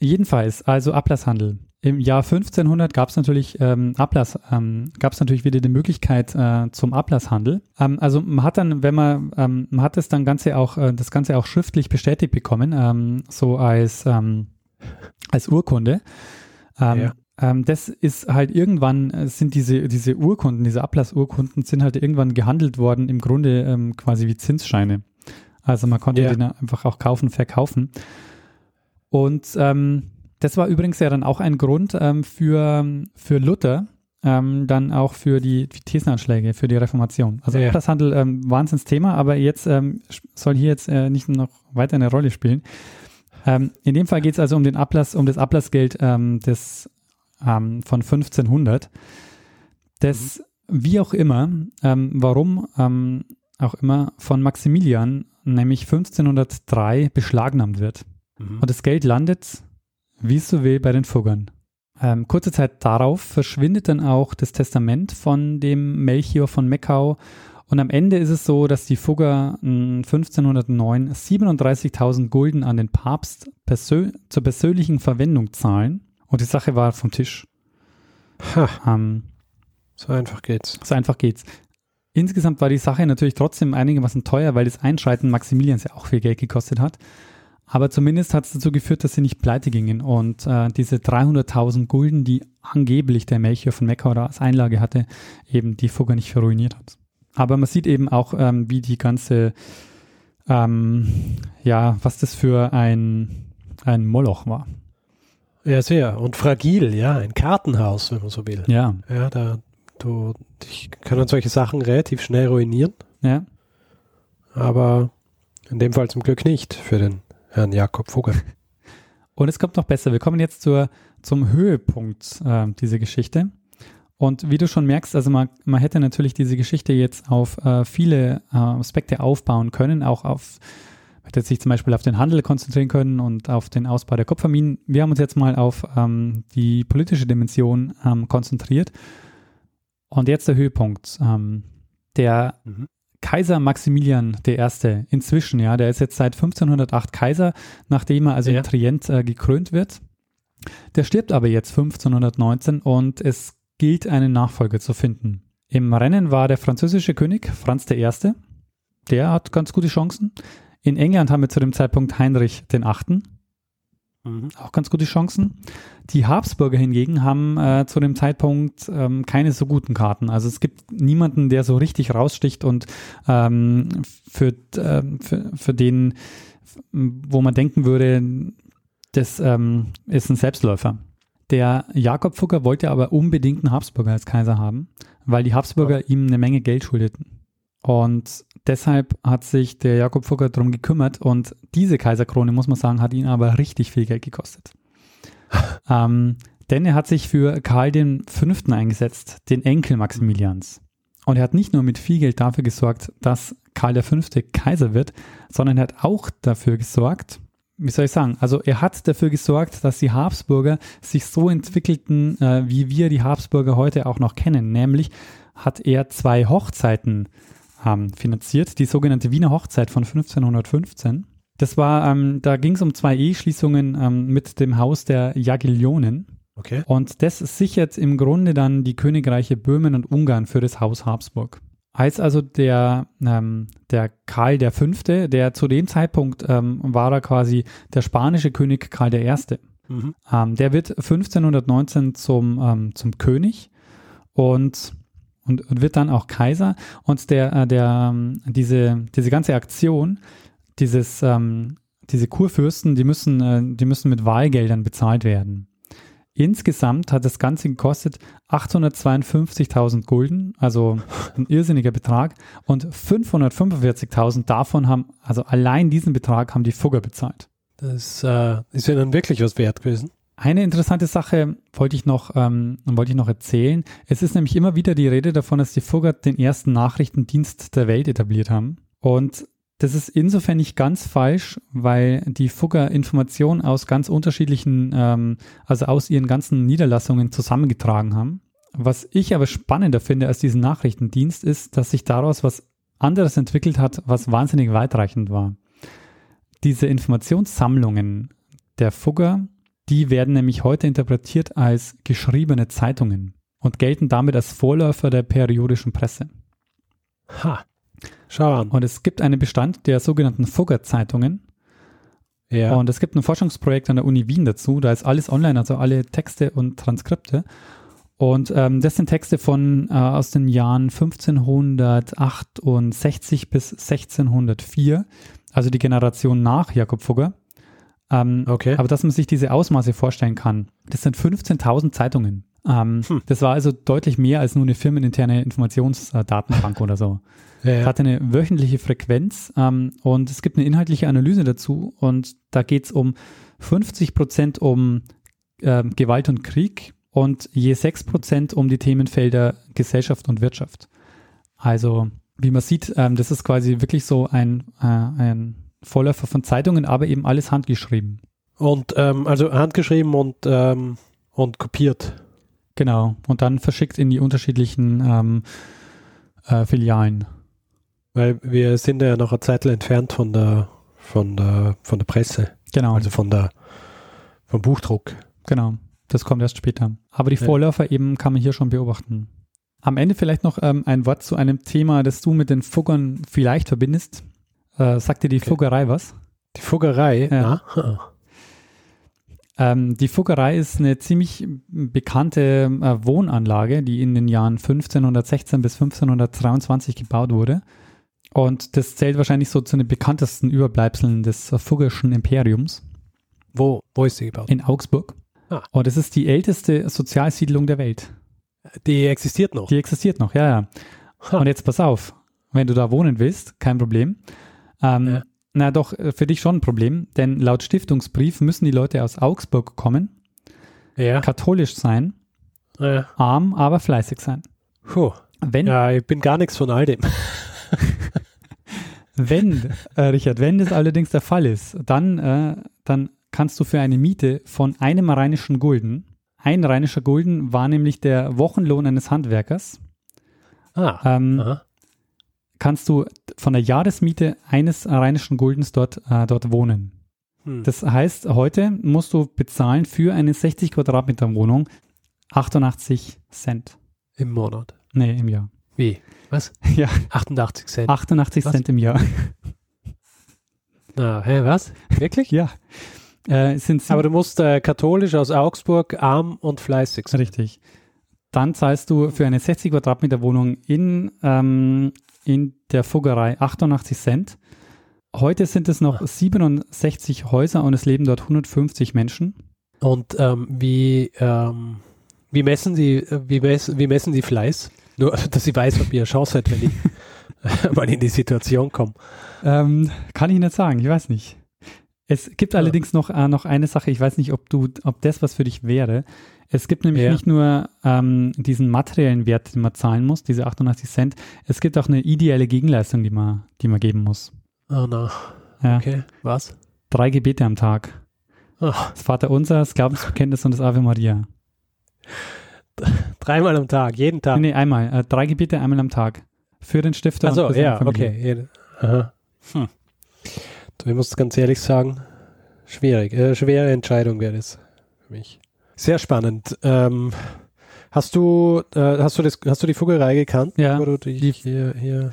Speaker 2: Jedenfalls, also Ablasshandel. Im Jahr 1500 gab es natürlich ähm, Ablass, ähm, gab es natürlich wieder die Möglichkeit äh, zum Ablasshandel. Ähm, also man hat dann, wenn man, ähm, man hat das dann Ganze auch, äh, das Ganze auch schriftlich bestätigt bekommen, ähm, so als ähm, als Urkunde. Ja. Das ist halt irgendwann äh, sind diese diese Urkunden, diese Ablassurkunden sind halt irgendwann gehandelt worden, im Grunde quasi wie Zinsscheine. Also man konnte ja. den einfach auch kaufen, verkaufen. Und ähm, das war übrigens ja dann auch ein Grund ähm, für, für Luther, ähm, dann auch für die, die Thesenanschläge, für die Reformation. Also ja. Ablasshandel, ähm, Wahnsinnsthema, aber jetzt ähm, soll hier jetzt äh, nicht noch weiter eine Rolle spielen. Ähm, in dem Fall geht es also um den Ablass, um das Ablassgeld ähm, des, ähm, von 1500. Das, mhm. wie auch immer, ähm, warum ähm, auch immer von Maximilian, nämlich 1503, beschlagnahmt wird. Mhm. Und das Geld landet wie es so will, bei den Fuggern. Ähm, kurze Zeit darauf verschwindet dann auch das Testament von dem Melchior von Meckau. Und am Ende ist es so, dass die Fugger 1509 37.000 Gulden an den Papst persö zur persönlichen Verwendung zahlen. Und die Sache war vom Tisch.
Speaker 1: Ähm, so einfach geht's.
Speaker 2: So einfach geht's. Insgesamt war die Sache natürlich trotzdem einigermaßen teuer, weil das Einschreiten Maximilians ja auch viel Geld gekostet hat. Aber zumindest hat es dazu geführt, dass sie nicht pleite gingen. Und äh, diese 300.000 Gulden, die angeblich der Melchior von oder als Einlage hatte, eben die Fugger nicht verruiniert hat. Aber man sieht eben auch, ähm, wie die ganze, ähm, ja, was das für ein, ein Moloch war.
Speaker 1: Ja, sehr. Und fragil, ja. Ein Kartenhaus, wenn man so will.
Speaker 2: Ja.
Speaker 1: Ja, da, du, dich können solche Sachen relativ schnell ruinieren.
Speaker 2: Ja.
Speaker 1: Aber in dem Fall zum Glück nicht für den Herrn Jakob Vogel.
Speaker 2: Und es kommt noch besser. Wir kommen jetzt zur, zum Höhepunkt äh, dieser Geschichte. Und wie du schon merkst, also man, man hätte natürlich diese Geschichte jetzt auf äh, viele äh, Aspekte aufbauen können, auch auf, hätte sich zum Beispiel auf den Handel konzentrieren können und auf den Ausbau der Kupferminen. Wir haben uns jetzt mal auf ähm, die politische Dimension ähm, konzentriert. Und jetzt der Höhepunkt. Ähm, der mhm. Kaiser Maximilian I. inzwischen, ja, der ist jetzt seit 1508 Kaiser, nachdem er also ja. in Trient äh, gekrönt wird. Der stirbt aber jetzt 1519 und es gilt, einen Nachfolger zu finden. Im Rennen war der französische König Franz I. Der hat ganz gute Chancen. In England haben wir zu dem Zeitpunkt Heinrich VIII. Mhm. Auch ganz gute Chancen. Die Habsburger hingegen haben äh, zu dem Zeitpunkt ähm, keine so guten Karten. Also es gibt niemanden, der so richtig raussticht und ähm, für, äh, für, für den, wo man denken würde, das ähm, ist ein Selbstläufer. Der Jakob Fugger wollte aber unbedingt einen Habsburger als Kaiser haben, weil die Habsburger ja. ihm eine Menge Geld schuldeten. Und deshalb hat sich der Jakob Fugger darum gekümmert und diese Kaiserkrone, muss man sagen, hat ihn aber richtig viel Geld gekostet. ähm, denn er hat sich für Karl V. eingesetzt, den Enkel Maximilians. Und er hat nicht nur mit viel Geld dafür gesorgt, dass Karl V. Kaiser wird, sondern er hat auch dafür gesorgt, wie soll ich sagen, also er hat dafür gesorgt, dass die Habsburger sich so entwickelten, äh, wie wir die Habsburger heute auch noch kennen. Nämlich hat er zwei Hochzeiten ähm, finanziert, die sogenannte Wiener Hochzeit von 1515. Das war, ähm, da ging es um zwei Eheschließungen ähm, mit dem Haus der Jagiellonen.
Speaker 1: Okay.
Speaker 2: Und das sichert im Grunde dann die Königreiche Böhmen und Ungarn für das Haus Habsburg. Als also der, ähm, der Karl V., der zu dem Zeitpunkt ähm, war er quasi der spanische König Karl I., mhm. ähm, der wird 1519 zum, ähm, zum König und und, und wird dann auch Kaiser. Und der, äh, der, ähm, diese, diese ganze Aktion, dieses, ähm, diese Kurfürsten, die müssen, äh, die müssen mit Wahlgeldern bezahlt werden. insgesamt hat das Ganze gekostet 852.000 Gulden, also ein irrsinniger Betrag. Und 545.000 davon haben, also allein diesen Betrag haben die Fugger bezahlt.
Speaker 1: Das äh, ist ja dann wirklich was wert gewesen.
Speaker 2: Eine interessante Sache wollte ich noch, ähm, wollte ich noch erzählen. Es ist nämlich immer wieder die Rede davon, dass die Fugger den ersten Nachrichtendienst der Welt etabliert haben. Und das ist insofern nicht ganz falsch, weil die Fugger Informationen aus ganz unterschiedlichen, ähm, also aus ihren ganzen Niederlassungen zusammengetragen haben. Was ich aber spannender finde als diesen Nachrichtendienst ist, dass sich daraus was anderes entwickelt hat, was wahnsinnig weitreichend war. Diese Informationssammlungen der Fugger, die werden nämlich heute interpretiert als geschriebene Zeitungen und gelten damit als Vorläufer der periodischen Presse.
Speaker 1: Ha. Schau an.
Speaker 2: Und es gibt einen Bestand der sogenannten Fugger-Zeitungen.
Speaker 1: Ja.
Speaker 2: Und es gibt ein Forschungsprojekt an der Uni Wien dazu. Da ist alles online, also alle Texte und Transkripte. Und ähm, das sind Texte von äh, aus den Jahren 1568 bis 1604, also die Generation nach Jakob Fugger. Ähm,
Speaker 1: okay.
Speaker 2: Aber dass man sich diese Ausmaße vorstellen kann, das sind 15.000 Zeitungen. Ähm,
Speaker 1: Hm.
Speaker 2: Das war also deutlich mehr als nur eine firmeninterne Informationsdatenbank oder so.
Speaker 1: ja, ja.
Speaker 2: hat eine wöchentliche Frequenz ähm, und es gibt eine inhaltliche Analyse dazu und da geht es um 50 Prozent um ähm, Gewalt und Krieg und je 6 Prozent um die Themenfelder Gesellschaft und Wirtschaft. Also wie man sieht, ähm, das ist quasi wirklich so ein, äh, ein Vorläufer von Zeitungen, aber eben alles handgeschrieben.
Speaker 1: Und ähm, also handgeschrieben und, ähm, und kopiert.
Speaker 2: Genau. Und dann verschickt in die unterschiedlichen ähm, äh, Filialen.
Speaker 1: Weil wir sind ja noch eine Zeit entfernt von der, von der, von der Presse,
Speaker 2: Genau.
Speaker 1: also von der, vom Buchdruck.
Speaker 2: Genau, das kommt erst später. Aber die
Speaker 1: Ja.
Speaker 2: Vorläufer eben kann man hier schon beobachten. Am Ende vielleicht noch ähm, ein Wort zu einem Thema, das du mit den Fuggern vielleicht verbindest. Äh, sagt dir die
Speaker 1: Okay.
Speaker 2: Fuggerei was?
Speaker 1: Die Fuggerei,
Speaker 2: Ja.
Speaker 1: ja.
Speaker 2: Ähm, die Fuggerei ist eine ziemlich bekannte äh, Wohnanlage, die in den Jahren 1516 bis 1523 gebaut wurde. Und das zählt wahrscheinlich so zu den bekanntesten Überbleibseln des Fuggerschen Imperiums
Speaker 1: Wo, wo ist sie gebaut?
Speaker 2: in Augsburg.
Speaker 1: Ah.
Speaker 2: Und es ist die älteste Sozialsiedlung der Welt.
Speaker 1: Die existiert noch.
Speaker 2: Die existiert noch, ja, ja.
Speaker 1: Ha.
Speaker 2: Und jetzt pass auf, wenn du da wohnen willst, kein Problem. Ähm,
Speaker 1: Ja.
Speaker 2: Na doch, äh, für dich schon ein Problem, denn laut Stiftungsbrief müssen die Leute aus Augsburg kommen,
Speaker 1: ja.
Speaker 2: katholisch sein,
Speaker 1: ja.
Speaker 2: arm, aber fleißig sein.
Speaker 1: Puh.
Speaker 2: Wenn,
Speaker 1: ja, ich bin gar nichts von all dem.
Speaker 2: wenn, äh, Richard, wenn das allerdings der Fall ist, dann, äh, dann kannst du für eine Miete von einem rheinischen Gulden, ein rheinischer Gulden war nämlich der Wochenlohn eines Handwerkers,
Speaker 1: Ah.
Speaker 2: ähm,
Speaker 1: Aha.
Speaker 2: Kannst du von der Jahresmiete eines rheinischen Guldens dort, äh, dort wohnen.
Speaker 1: Hm.
Speaker 2: Das heißt, heute musst du bezahlen für eine 60 Quadratmeter Wohnung 88 Cent.
Speaker 1: Im Monat.
Speaker 2: Nee, im Jahr.
Speaker 1: Wie? Was?
Speaker 2: Ja,
Speaker 1: 88 Cent.
Speaker 2: 88
Speaker 1: Was?
Speaker 2: Cent im Jahr.
Speaker 1: Na, hä, was? Wirklich?
Speaker 2: Ja. Äh,
Speaker 1: Aber du musst äh, katholisch aus Augsburg, arm und fleißig sein.
Speaker 2: Richtig. Dann zahlst du für eine 60 Quadratmeter Wohnung in, ähm, in der Fuggerei 88 Cent. Heute sind es noch 67 Häuser und es leben dort 150 Menschen.
Speaker 1: Und ähm, wie, ähm, wie messen die, wie, mess, wie messen die Fleiß? Nur, dass ich weiß, ob ihr eine Chance habt, wenn ich mal in die Situation komme.
Speaker 2: Ähm, kann ich nicht sagen, ich weiß nicht. Es gibt
Speaker 1: Ja.
Speaker 2: allerdings noch, äh, noch eine Sache, ich weiß nicht, ob du, ob das was für dich wäre. Es gibt nämlich
Speaker 1: Ja.
Speaker 2: nicht nur ähm, diesen materiellen Wert, den man zahlen muss, diese 88 Cent, es gibt auch eine ideelle Gegenleistung, die man, die man geben muss.
Speaker 1: Oh na,
Speaker 2: Ja.
Speaker 1: okay. Was?
Speaker 2: Drei Gebete am Tag.
Speaker 1: Ach,
Speaker 2: Das Vaterunser, das Glaubensbekenntnis und das Ave Maria.
Speaker 1: dreimal am Tag, jeden Tag.
Speaker 2: Nee, einmal. Äh, drei Gebete einmal am Tag. Für den Stifter
Speaker 1: Also,
Speaker 2: und für seine
Speaker 1: ja,
Speaker 2: Familie.
Speaker 1: okay. Jede- Aha.
Speaker 2: Hm.
Speaker 1: Du, ich muss ganz ehrlich sagen, schwierig. Äh, schwere Entscheidung wäre das für mich. Sehr spannend. Ähm, hast du, äh, hast du das, hast du die Fuggerei gekannt?
Speaker 2: Ja, die-
Speaker 1: hier, hier.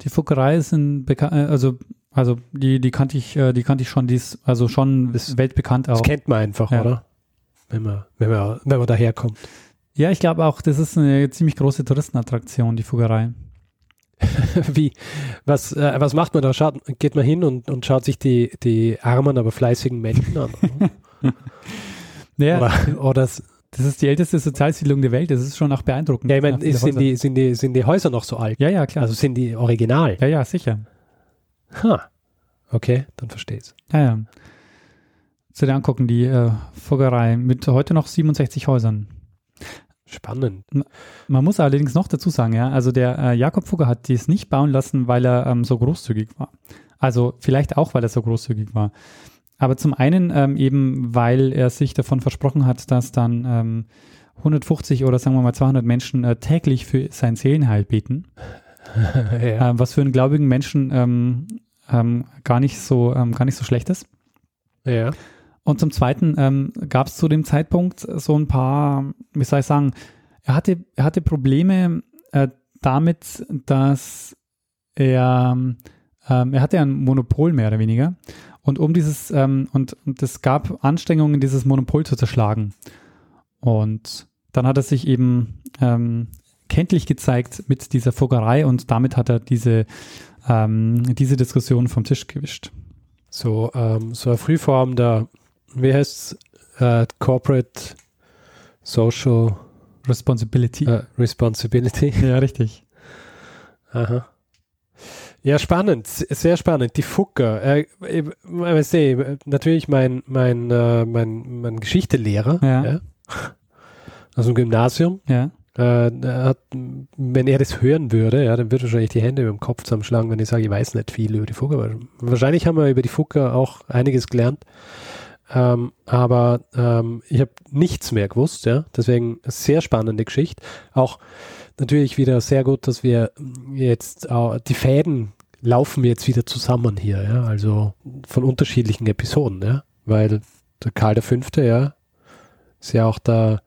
Speaker 2: Die Fuggerei ist ein bekannt, äh, also, also die, die kannte ich, äh, die kannte ich schon, die ist also schon
Speaker 1: Das-
Speaker 2: weltbekannt
Speaker 1: Das
Speaker 2: auch.
Speaker 1: kennt man einfach,
Speaker 2: Ja.
Speaker 1: oder? Wenn man, wenn man, wenn man daherkommt.
Speaker 2: Ja, ich glaube auch, das ist eine ziemlich große Touristenattraktion, die Fuggerei.
Speaker 1: Wie, was, äh, was macht man da? Schaut, geht man hin und, und schaut sich die, die armen, aber fleißigen Menschen an?
Speaker 2: Ja,
Speaker 1: Oder, oder, s-
Speaker 2: Das ist die älteste Sozialsiedlung der Welt. Das ist schon auch beeindruckend.
Speaker 1: Ja, ich meine, sind
Speaker 2: Häuser.
Speaker 1: die, sind, die, sind die Häuser noch so alt?
Speaker 2: ja, ja, klar.
Speaker 1: Also sind die original?
Speaker 2: ja, ja, sicher.
Speaker 1: Ha. Okay, dann verstehe ich
Speaker 2: Ja, ja. Zu dir angucken, die äh, Fuggerei mit heute noch 67 Häusern.
Speaker 1: Spannend.
Speaker 2: Man muss allerdings noch dazu sagen, ja, also der äh, Jakob Fugger hat dies nicht bauen lassen, weil er ähm, so großzügig war. Also vielleicht auch, weil er so großzügig war. Aber zum einen ähm, eben, weil er sich davon versprochen hat, dass dann ähm, 150 oder sagen wir mal 200 Menschen äh, täglich für sein Seelenheil beten,
Speaker 1: ja.
Speaker 2: äh, was für einen gläubigen Menschen ähm, ähm, gar nicht so ähm, gar nicht so schlecht ist.
Speaker 1: ja.
Speaker 2: Und zum Zweiten ähm, gab es zu dem Zeitpunkt so ein paar, wie soll ich sagen, er hatte, er hatte Probleme äh, damit, dass er, er hatte ein Monopol mehr oder weniger. Und um dieses, ähm, und, und es gab Anstrengungen, dieses Monopol zu zerschlagen. Und dann hat er sich eben ähm, kenntlich gezeigt mit dieser Fuggerei und damit hat er diese, ähm, diese Diskussion vom Tisch gewischt.
Speaker 1: So, ähm, so eine Frühform der, wie heißt äh, Corporate Social
Speaker 2: Responsibility.
Speaker 1: äh, Responsibility.
Speaker 2: Ja, richtig.
Speaker 1: Aha. Ja, spannend, sehr spannend. Die Fucker. Äh, weißt du, natürlich mein, mein, äh, mein, mein Geschichtelehrer
Speaker 2: Ja.
Speaker 1: aus dem Gymnasium,
Speaker 2: Ja.
Speaker 1: äh, hat, wenn er das hören würde, ja, dann würde er wahrscheinlich die Hände über dem Kopf zusammenschlagen, wenn ich sage, ich weiß nicht viel über die Fucker. Wahrscheinlich haben wir über die Fucker auch einiges gelernt. Ähm, aber ähm, ich habe nichts mehr gewusst, ja. Deswegen sehr spannende Geschichte. Auch natürlich wieder sehr gut, dass wir jetzt äh, die Fäden laufen jetzt wieder zusammen hier, ja. Also von unterschiedlichen Episoden, ja. Weil der Karl V., ja, ist ja auch der,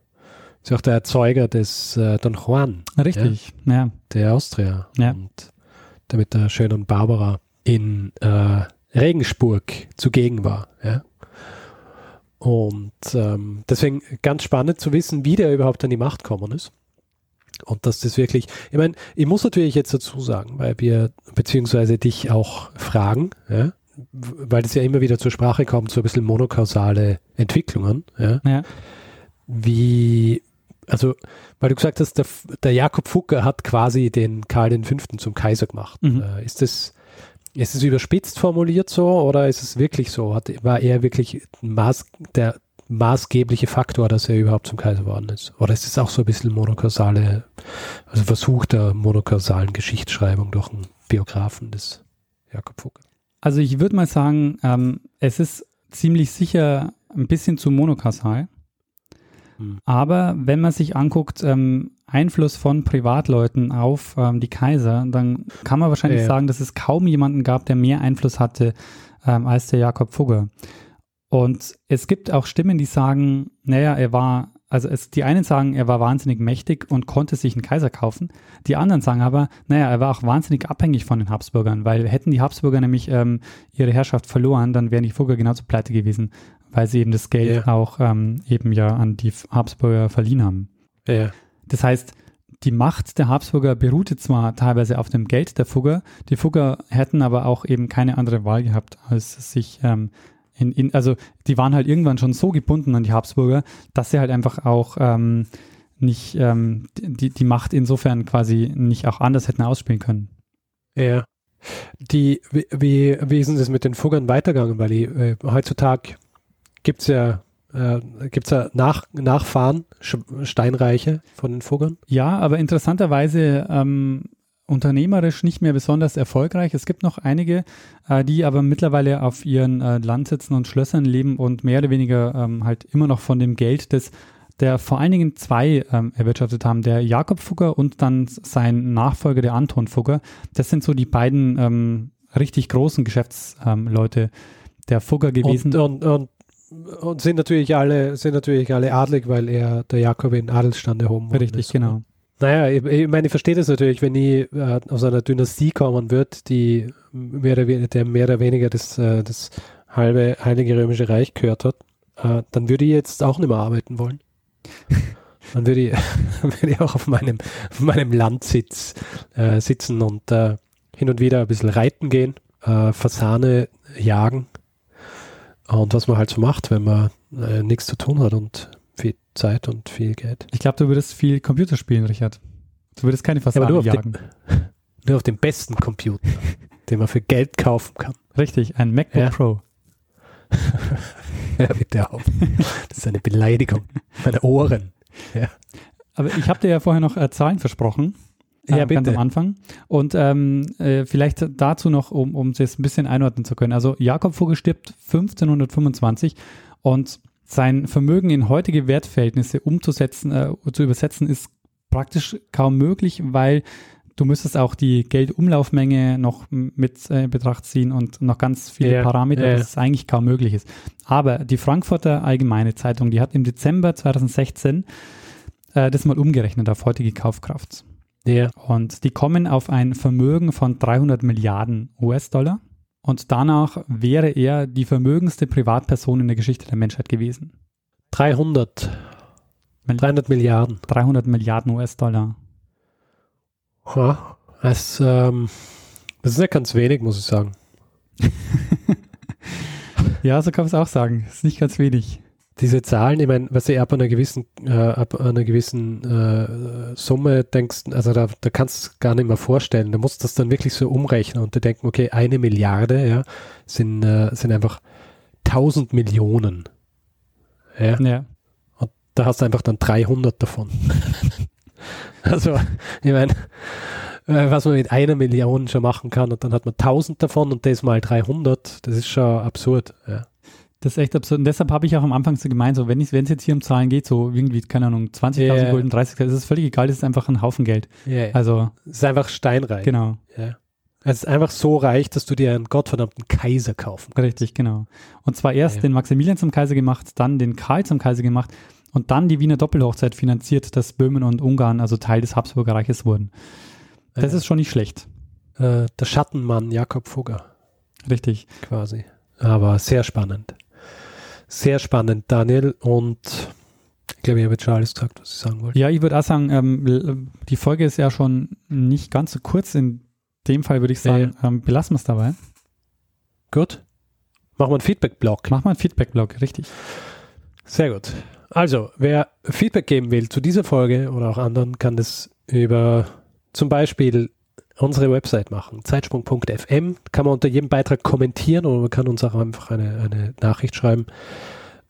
Speaker 1: ist ja auch der Erzeuger des äh, Don Juan,
Speaker 2: Richtig, ja.
Speaker 1: der Austria.
Speaker 2: Ja.
Speaker 1: Und der mit der schönen Barbara in äh, Regensburg zugegen war, ja. Und ähm, deswegen ganz spannend zu wissen, wie der überhaupt an die Macht gekommen ist. Und dass das wirklich, ich meine, ich muss natürlich jetzt dazu sagen, weil wir beziehungsweise dich auch fragen, ja, weil das ja immer wieder zur Sprache kommt, so ein bisschen monokausale Entwicklungen, ja,
Speaker 2: Ja.
Speaker 1: wie, also, weil du gesagt hast, der, der Jakob Fucker hat quasi den Karl V. zum Kaiser gemacht.
Speaker 2: Mhm.
Speaker 1: Äh, ist das, ist es überspitzt formuliert so oder ist es wirklich so? Hat, war er wirklich Maß, der maßgebliche Faktor, dass er überhaupt zum Kaiser geworden ist? Oder ist es auch so ein bisschen monokausale, also Versuch der monokausalen Geschichtsschreibung durch einen Biografen des Jakob Fucker?
Speaker 2: Also ich würde mal sagen, ähm, es ist ziemlich sicher ein bisschen zu monokausal.
Speaker 1: Hm.
Speaker 2: Aber wenn man sich anguckt, ähm, Einfluss von Privatleuten auf ähm, die Kaiser, dann kann man wahrscheinlich
Speaker 1: Ja.
Speaker 2: sagen, dass es kaum jemanden gab, der mehr Einfluss hatte ähm, als der Jakob Fugger. Und es gibt auch Stimmen, die sagen, naja, er war, also es, die einen sagen, er war wahnsinnig mächtig und konnte sich einen Kaiser kaufen. Die anderen sagen aber, naja, er war auch wahnsinnig abhängig von den Habsburgern, weil hätten die Habsburger nämlich ähm, ihre Herrschaft verloren, dann wären die Fugger genauso pleite gewesen, weil sie eben das Geld
Speaker 1: Ja.
Speaker 2: auch ähm, eben ja an die Habsburger verliehen haben.
Speaker 1: Ja,
Speaker 2: Das heißt, die Macht der Habsburger beruhte zwar teilweise auf dem Geld der Fugger, die Fugger hätten aber auch eben keine andere Wahl gehabt, als sich ähm, in, in, also die waren halt irgendwann schon so gebunden an die Habsburger, dass sie halt einfach auch ähm, nicht ähm, die, die Macht insofern quasi nicht auch anders hätten ausspielen können.
Speaker 1: ja. Die, wie, wie, ist das mit den Fuggern weitergegangen? Weil die, äh, heutzutage gibt es ja, äh, gibt's ja Nach, Nachfahren, Sch Steinreiche von den Fuggern.
Speaker 2: Ja, aber interessanterweise ähm, unternehmerisch nicht mehr besonders erfolgreich. Es gibt noch einige, äh, die aber mittlerweile auf ihren äh, Landsitzen und Schlössern leben und mehr oder weniger ähm, halt immer noch von dem Geld des der vor allen Dingen zwei ähm, erwirtschaftet haben, der Jakob Fugger und dann sein Nachfolger, der Anton Fugger. Das sind so die beiden ähm, richtig großen Geschäftsleute der Fugger gewesen.
Speaker 1: Und, und, und, und sind natürlich alle, sind natürlich alle adlig, weil er der Jakob in Adelsstand erhoben worden
Speaker 2: richtig,
Speaker 1: ist.
Speaker 2: genau.
Speaker 1: Naja, ich, ich meine, ich verstehe das natürlich, wenn die äh, aus einer Dynastie kommen wird, die mehr oder, der mehr oder weniger das, äh, das halbe Heilige Römische Reich gehört hat, äh, dann würde ich jetzt auch nicht mehr arbeiten wollen. Dann würde ich, würde ich auch auf meinem, auf meinem Landsitz äh, sitzen und äh, hin und wieder ein bisschen reiten gehen, äh, Fasane jagen und was man halt so macht, wenn man äh, nichts zu tun hat und wie Zeit und viel Geld.
Speaker 2: Ich glaube, du würdest viel Computer spielen, Richard. Du würdest keine Fassaden
Speaker 1: ja, nur, auf
Speaker 2: jagen.
Speaker 1: den, nur auf den besten Computer, den man für Geld kaufen kann.
Speaker 2: Richtig, ein MacBook
Speaker 1: Ja.
Speaker 2: Pro.
Speaker 1: Ja, bitte auf. Das ist eine Beleidigung. Meine Ohren.
Speaker 2: Aber ich habe dir ja vorher noch äh, Zahlen versprochen.
Speaker 1: Ja,
Speaker 2: ähm, Ganz
Speaker 1: bitte.
Speaker 2: am Anfang. Und ähm, äh, vielleicht dazu noch, um, um das ein bisschen einordnen zu können. Also Jakob Vogel stirbt 1525 und sein Vermögen in heutige Wertverhältnisse umzusetzen, äh, zu übersetzen, ist praktisch kaum möglich, weil du müsstest auch die Geldumlaufmenge noch mit äh, in Betracht ziehen und noch ganz viele
Speaker 1: Ja,
Speaker 2: Parameter,
Speaker 1: ja.
Speaker 2: dass es eigentlich kaum möglich ist. Aber die Frankfurter Allgemeine Zeitung, die hat im Dezember 2016 äh, das mal umgerechnet auf heutige Kaufkraft.
Speaker 1: Ja.
Speaker 2: Und die kommen auf ein Vermögen von 300 Milliarden US-Dollar. Und danach wäre er die vermögendste Privatperson in der Geschichte der Menschheit gewesen.
Speaker 1: 300. 300 Milliarden.
Speaker 2: 300 Milliarden US-Dollar.
Speaker 1: Ja, das, ähm, das ist nicht ganz wenig, muss ich sagen.
Speaker 2: Ja, so kann man es auch sagen. Ist nicht ganz wenig.
Speaker 1: Diese Zahlen, ich meine, was du ab einer gewissen, äh, ab einer gewissen äh, Summe denkst, also da, da kannst du es gar nicht mehr vorstellen. Du musst das dann wirklich so umrechnen und du denken, okay, eine Milliarde, ja, sind, äh, sind einfach 1000 Millionen. Ja,
Speaker 2: Ja.
Speaker 1: und da hast du einfach dann 300 davon. also, ich meine, äh, was man mit einer Million schon machen kann und dann hat man 1000 davon und das mal 300, das ist schon absurd. Ja.
Speaker 2: Das ist echt absurd. Und deshalb habe ich auch am Anfang so gemeint, so wenn es jetzt hier um Zahlen geht, so irgendwie, keine Ahnung, 20.000
Speaker 1: Ja.
Speaker 2: Gulden, 30.000, das ist völlig egal, das ist einfach ein Haufen Geld.
Speaker 1: Ja,
Speaker 2: Also,
Speaker 1: es ist einfach steinreich.
Speaker 2: genau.
Speaker 1: Ja. Es ist einfach so reich, dass du dir einen gottverdammten Kaiser kaufen kannst.
Speaker 2: Richtig, genau. Und zwar erst
Speaker 1: Ja.
Speaker 2: den Maximilian zum Kaiser gemacht, dann den Karl zum Kaiser gemacht und dann die Wiener Doppelhochzeit finanziert, dass Böhmen und Ungarn also Teil des Habsburger Reiches wurden. Das
Speaker 1: Ja.
Speaker 2: ist schon nicht schlecht.
Speaker 1: Äh, der Schattenmann Jakob Fugger
Speaker 2: Richtig.
Speaker 1: quasi. Aber sehr spannend. Sehr spannend, Daniel. Und ich glaube, ich habe jetzt schon alles gesagt, was ich sagen wollte.
Speaker 2: Ja, ich würde auch sagen, ähm, die Folge ist ja schon nicht ganz so kurz. In dem Fall würde ich sagen, ähm, belassen wir es dabei.
Speaker 1: Gut. Machen wir einen Feedback-Blog.
Speaker 2: Mach mal einen Feedback-Blog, richtig.
Speaker 1: Sehr gut. Also, wer Feedback geben will zu dieser Folge oder auch anderen, kann das über zum Beispiel unsere Website machen, zeitsprung.fm. Kann man unter jedem Beitrag kommentieren oder man kann uns auch einfach eine, eine Nachricht schreiben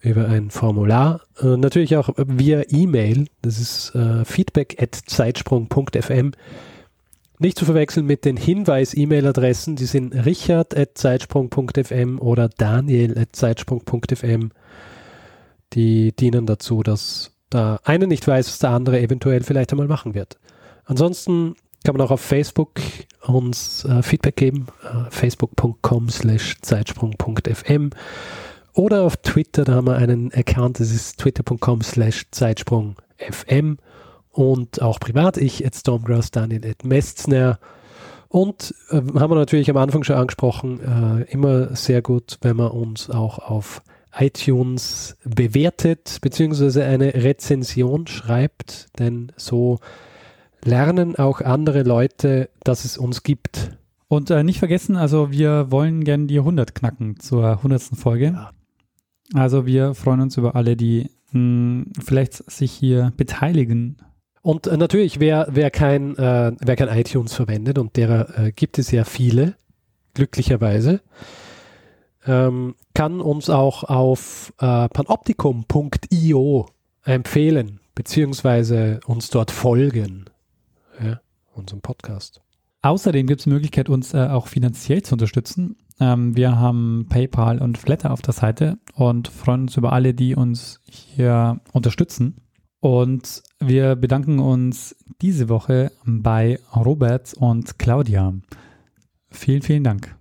Speaker 1: über ein Formular. Äh, natürlich auch via E-Mail. Das ist äh, feedback at zeitsprung.fm. Nicht zu verwechseln mit den Hinweis-E-Mail-Adressen. Die sind richard at zeitsprung.fm oder daniel at zeitsprung.fm die dienen dazu, dass der eine nicht weiß, was der andere eventuell vielleicht einmal machen wird. Ansonsten kann man auch auf Facebook uns äh, Feedback geben, äh, facebook.com slash zeitsprung.fm oder auf Twitter, da haben wir einen Account, das ist twitter.com slash zeitsprung.fm und auch privat, ich at Stormgrass, Daniel at Mestner. Und äh, haben wir natürlich am Anfang schon angesprochen, äh, immer sehr gut, wenn man uns auch auf iTunes bewertet, beziehungsweise eine Rezension schreibt, denn so lernen auch andere Leute, dass es uns gibt.
Speaker 2: Und äh, nicht vergessen, also wir wollen gerne die 100 knacken zur 100. Folge.
Speaker 1: Ja.
Speaker 2: Also wir freuen uns über alle, die mh, vielleicht sich hier beteiligen.
Speaker 1: Und äh, natürlich, wer, wer, kein, äh, wer kein iTunes verwendet, und derer äh, gibt es ja viele, glücklicherweise, ähm, kann uns auch auf äh, panoptikum.io empfehlen, beziehungsweise uns dort folgen. Ja, unserem Podcast.
Speaker 2: Außerdem gibt es die Möglichkeit, uns äh, auch finanziell zu unterstützen. Ähm, wir haben PayPal und Flatter auf der Seite und freuen uns über alle, die uns hier unterstützen. Und wir bedanken uns diese Woche bei Robert und Claudia. Vielen, vielen Dank.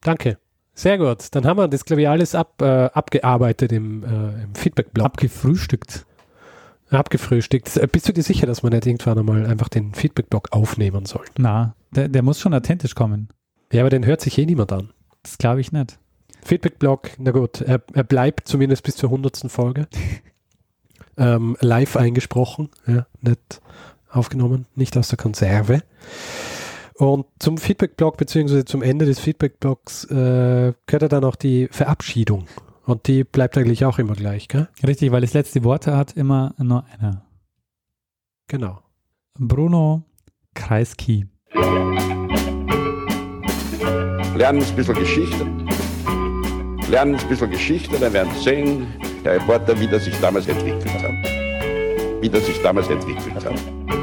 Speaker 1: Danke. Sehr gut. Dann haben wir das, glaube ich, alles ab, äh, abgearbeitet im, äh, im Feedback-Blog.
Speaker 2: Abgefrühstückt.
Speaker 1: Abgefrühstückt. Äh, Bist du dir sicher, dass man nicht irgendwann einmal einfach den Feedback-Blog aufnehmen soll?
Speaker 2: Na, der, der muss schon authentisch kommen.
Speaker 1: Ja, aber den hört sich eh niemand an.
Speaker 2: Das glaube ich nicht.
Speaker 1: Feedback-Blog, na gut, er, er bleibt zumindest bis zur 100. Folge. ähm, live eingesprochen, ja, nicht aufgenommen, nicht aus der Konserve. Und zum Feedback-Blog, beziehungsweise zum Ende des Feedback-Blogs, äh, gehört ja dann auch die Verabschiedung Und die bleibt eigentlich auch immer gleich, gell?
Speaker 2: Richtig, weil das letzte Wort hat immer nur einer.
Speaker 1: Genau.
Speaker 2: Bruno Kreisky.
Speaker 3: Lernen ein bisschen Geschichte. Lernen ein bisschen Geschichte, dann werden Sie sehen, der Reporter, wie das sich damals entwickelt hat. Wie das sich damals entwickelt hat.